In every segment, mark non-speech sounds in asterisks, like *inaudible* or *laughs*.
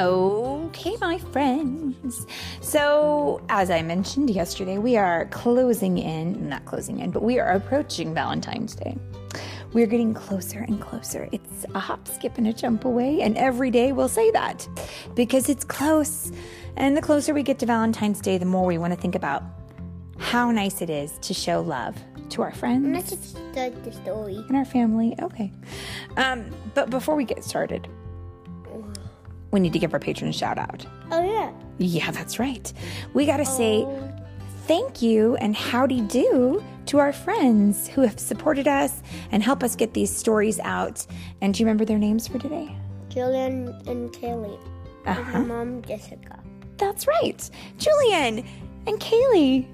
Okay, my friends. So, as I mentioned yesterday, we are closing in, not closing in, but we are approaching Valentine's Day. We're getting closer and closer. It's a hop, skip, and a jump away, and every day we'll say that because it's close. And the closer we get to Valentine's Day, the more we want to think about how nice it is to show love to our friends Let's just start the story. and our family. Okay. Um, but before we get started, we need to give our patron a shout out. Oh yeah. Yeah, that's right. We got to say Oh. thank you and howdy do to our friends who have supported us and help us get these stories out. And do you remember their names for today? Julian and Kaylee. Uh-huh. her mom Jessica. That's right. Julian and Kaylee.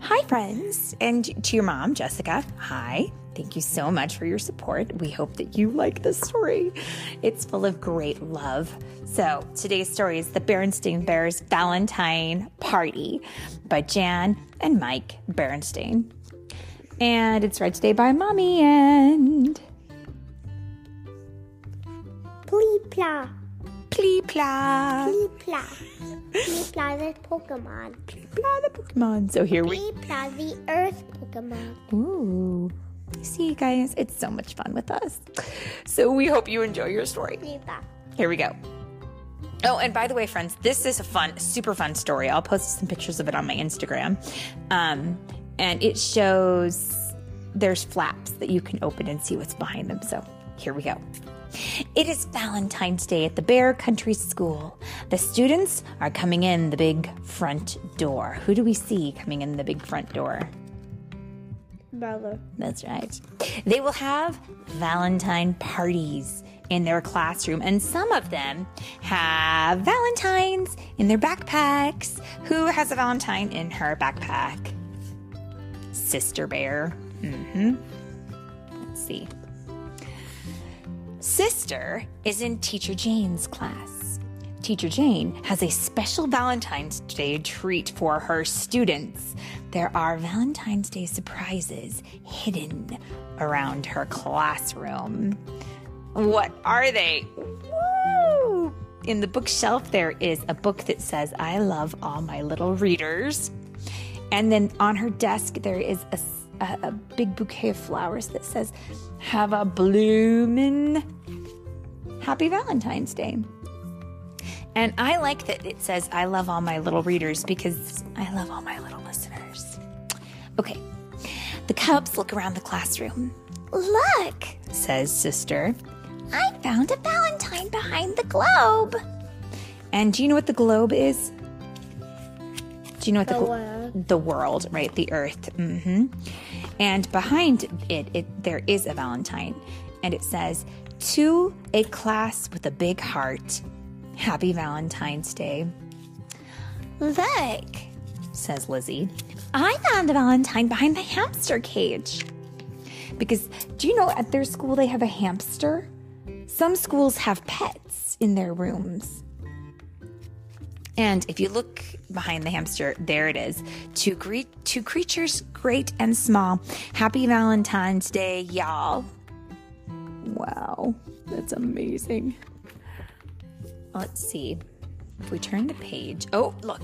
Hi, friends. And to your mom, Jessica. Hi. Thank you so much for your support. We hope that you like this story. It's full of great love. So, today's story is The Berenstain Bears Valentine Party by Jan and Mike Berenstain. And it's read today by Mommy and Plee pla. Plee Pla. Plee pla. Plee pla the Pokemon. Plee Pla the Pokemon. So here we Plee pla the Earth Pokemon. Ooh. See, you guys, it's so much fun with us. So we hope you enjoy your story. Here we go. Oh, and by the way, friends, this is a fun, super fun story. I'll post some pictures of it on my Instagram. Um, and it shows there's flaps that you can open and see what's behind them. So here we go. It is Valentine's Day at the Bear Country School. The students are coming in the big front door. Who do we see coming in the big front door? Brother. That's right. They will have Valentine parties in their classroom, and some of them have Valentines in their backpacks. Who has a Valentine in her backpack? Sister Bear. Mm-hmm. Let's see. Sister is in Teacher Jane's class. Teacher Jane has a special Valentine's Day treat for her students. There are Valentine's Day surprises hidden around her classroom. What are they? Woo! In the bookshelf, there is a book that says, I love all my little readers. And then on her desk, there is a big bouquet of flowers that says, Have a bloomin' Happy Valentine's Day. And I like that it says, I love all my little readers because I love all my little listeners. Okay, the cubs look around the classroom. Look, says Sister. I found a Valentine behind the globe. And do you know what the globe is? Do you know what the, The world. the world, right? The earth. Mm-hmm. And behind it, it, there is a Valentine, and it says, "To a class with a big heart, Happy Valentine's Day." Look, says Lizzie. I found a Valentine behind the hamster cage. Because do you know at their school they have a hamster? Some schools have pets in their rooms. And if you look behind the hamster, there it is. Two great two creatures, great and small. Happy Valentine's Day, y'all. Wow, that's amazing. Let's see. If we turn the page, oh, look.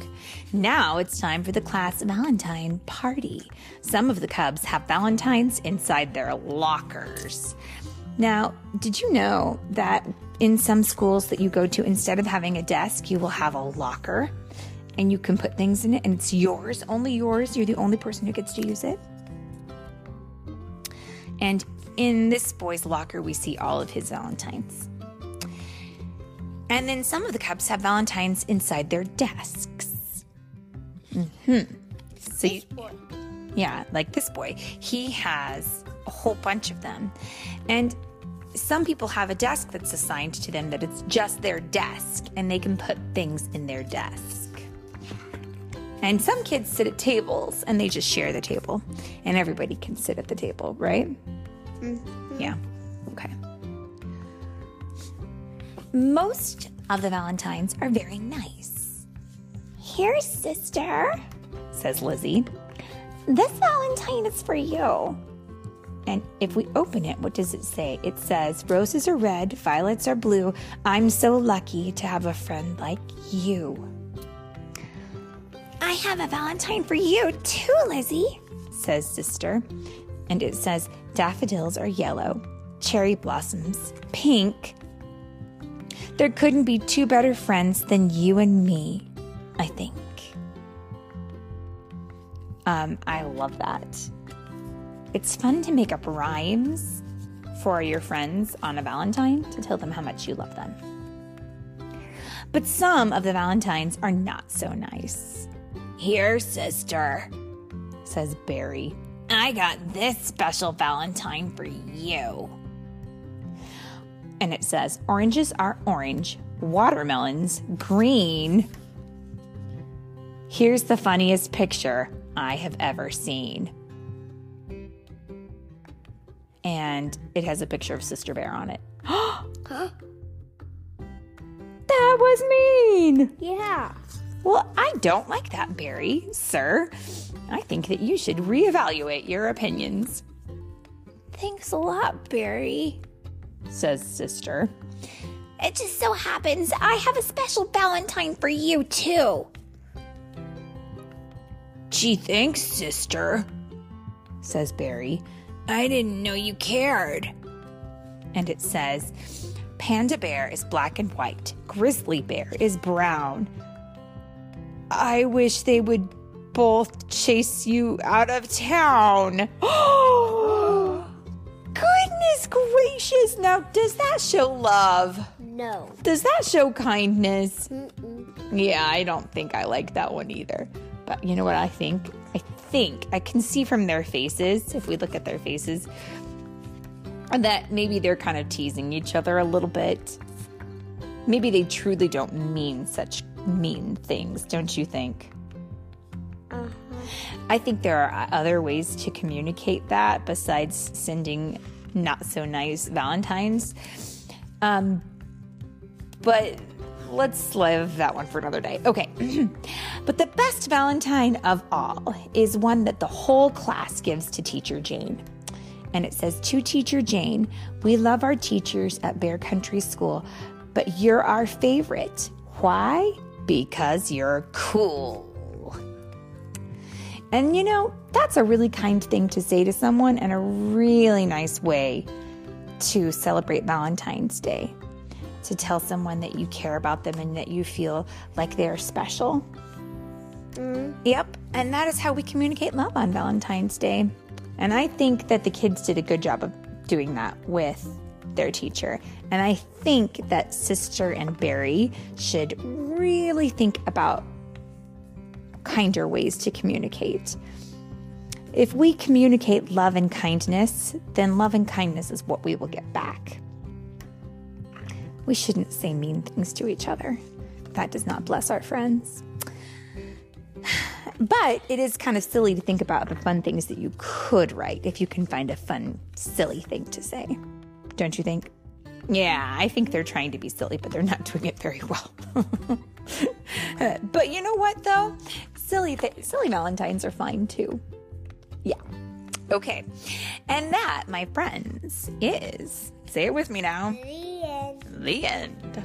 Now it's time for the class Valentine party. Some of the Cubs have Valentines inside their lockers. Now, did you know that in some schools that you go to, instead of having a desk, you will have a locker and you can put things in it and it's yours, only yours. You're the only person who gets to use it. And in this boy's locker, we see all of his Valentines. And then some of the Cubs have Valentines inside their desks. hmm So you, yeah, like this boy, he has a whole bunch of them. And some people have a desk that's assigned to them that it's just their desk and they can put things in their desk. And some kids sit at tables and they just share the table and everybody can sit at the table, right? Yeah. Okay. Most of the Valentines are very nice. Here, sister, says Lizzie. This Valentine is for you. And if we open it, what does it say? It says, Roses are red, violets are blue. I'm so lucky to have a friend like you. I have a Valentine for you too, Lizzie, says Sister. And it says, Daffodils are yellow, cherry blossoms pink. There couldn't be two better friends than you and me, I think. Um, I love that. It's fun to make up rhymes for your friends on a Valentine to tell them how much you love them. But some of the Valentines are not so nice. Here, sister, says Barry. I got this special Valentine for you. And it says, Oranges are orange, watermelons green. Here's the funniest picture I have ever seen. And it has a picture of Sister Bear on it. *gasps* that was mean. Yeah. Well, I don't like that, Barry, sir. I think that you should reevaluate your opinions. Thanks a lot, Barry, says Sister. It just so happens I have a special Valentine for you, too. Gee, thanks, Sister, says Barry. I didn't know you cared. And it says, Panda Bear is black and white, Grizzly Bear is brown. I wish they would both chase you out of town. *gasps* *gasps* *gasps* Goodness gracious. Now, does that show love? No. Does that show kindness? Mm-mm. Yeah, I don't think I like that one either. But you know what I think? I think I can see from their faces, if we look at their faces, that maybe they're kind of teasing each other a little bit. Maybe they truly don't mean such mean things, don't you think? Uh-huh. I think there are other ways to communicate that besides sending not so nice Valentines. Um, but let's live that one for another day. Okay. *clears throat* but the best Valentine of all is one that the whole class gives to Teacher Jane. And it says, To Teacher Jane, we love our teachers at Bear Country School, but you're our favorite. Why? Because you're cool. And you know, that's a really kind thing to say to someone and a really nice way to celebrate Valentine's Day. To tell someone that you care about them and that you feel like they're special. Mm. Yep, and that is how we communicate love on Valentine's Day. And I think that the kids did a good job of doing that with their teacher. And I think that Sister and Barry should really think about kinder ways to communicate. If we communicate love and kindness, then love and kindness is what we will get back. We shouldn't say mean things to each other. That does not bless our friends. *sighs* But it is kind of silly to think about the fun things that you could write if you can find a fun, silly thing to say. Don't you think? Yeah, I think they're trying to be silly, but they're not doing it very well. *laughs* but you know what, though? Silly, th- silly Valentines are fine too. Yeah. Okay. And that, my friends, is say it with me now. The end. The end.